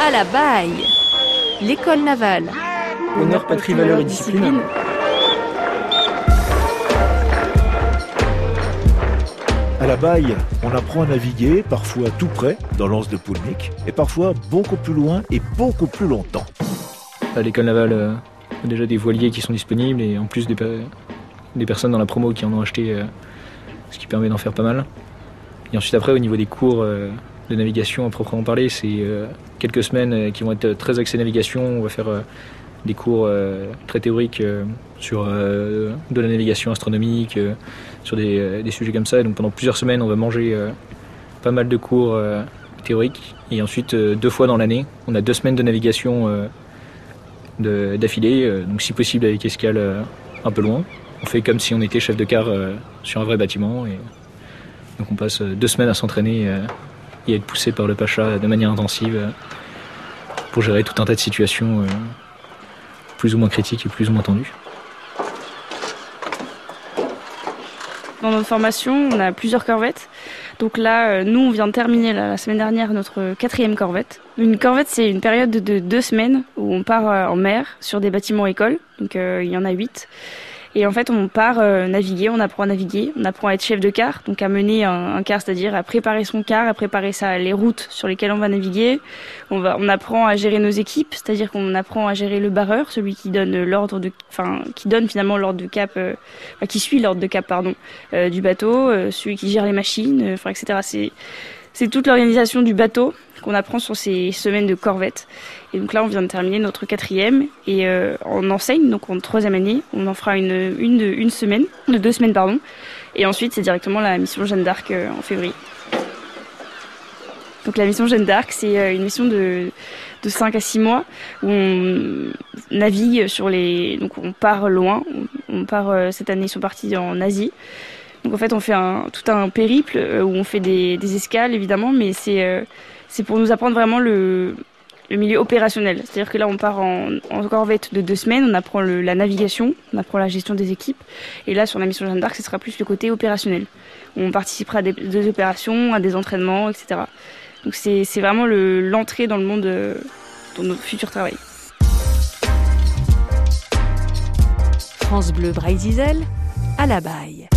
À la baille L'école navale. Honneur, patrie, valeur et discipline. À la baille, on apprend à naviguer, parfois tout près, dans l'anse de Poulmic, et parfois beaucoup plus loin et beaucoup plus longtemps. À l'école navale, euh, il y a déjà des voiliers qui sont disponibles et en plus des, pe- des personnes dans la promo qui en ont acheté, euh, ce qui permet d'en faire pas mal. Et ensuite après, au niveau des cours euh, de navigation à proprement parler, c'est euh, quelques semaines euh, qui vont être très axées navigation. On va faire euh, des cours très théoriques sur de la navigation astronomique, sur des, sujets comme ça. Donc pendant plusieurs semaines, on va manger pas mal de cours théoriques. Et ensuite, deux fois dans l'année, on a deux semaines de navigation d'affilée, donc si possible avec escale un peu loin. On fait comme si on était chef de car sur un vrai bâtiment. Et donc on passe deux semaines à s'entraîner et être poussé par le Pacha de manière intensive euh, pour gérer tout un tas de situations euh, plus ou moins critiques et plus ou moins tendues. Dans notre formation, on a plusieurs corvettes. Donc là, euh, nous, on vient de terminer la semaine dernière notre quatrième corvette. Une corvette, c'est une période de deux semaines où on part en mer sur des bâtiments écoles. Donc il y en a huit. Et en fait, on part euh, naviguer, on apprend à naviguer, on apprend à être chef de car, donc à mener un, un car, c'est-à-dire à préparer son car, à préparer ça, les routes sur lesquelles on va naviguer. On, va, on apprend à gérer nos équipes, c'est-à-dire qu'on apprend à gérer le barreur, celui qui donne l'ordre de, enfin, qui donne finalement l'ordre de cap, euh, enfin, qui suit l'ordre de cap, pardon, euh, du bateau, celui qui gère les machines, etc. c'est toute l'organisation du bateau qu'on apprend sur ces semaines de corvette. Et donc là, on vient de terminer notre quatrième et euh, on enseigne, donc en troisième année, on en fera une, une, de- semaine, de deux semaines, pardon. Et ensuite, c'est directement la mission Jeanne d'Arc euh, en février. Donc la mission Jeanne d'Arc, c'est euh, une mission de, de 5 à 6 mois où on navigue sur les... Donc on part loin, on, part, cette année, ils sont partis en Asie. Donc en fait, on fait tout un périple euh, où on fait des, escales, évidemment, mais c'est euh, pour nous apprendre vraiment le, milieu opérationnel. C'est-à-dire que là, on part en, corvette de deux semaines, on apprend la navigation, on apprend la gestion des équipes. Et là, sur la mission Jeanne d'Arc, ce sera plus le côté opérationnel. On participera à des, opérations, à des entraînements, etc. Donc c'est vraiment le- l'entrée dans le monde, euh, dans notre futur travail. France Bleu Braille-Zizel, à la baille.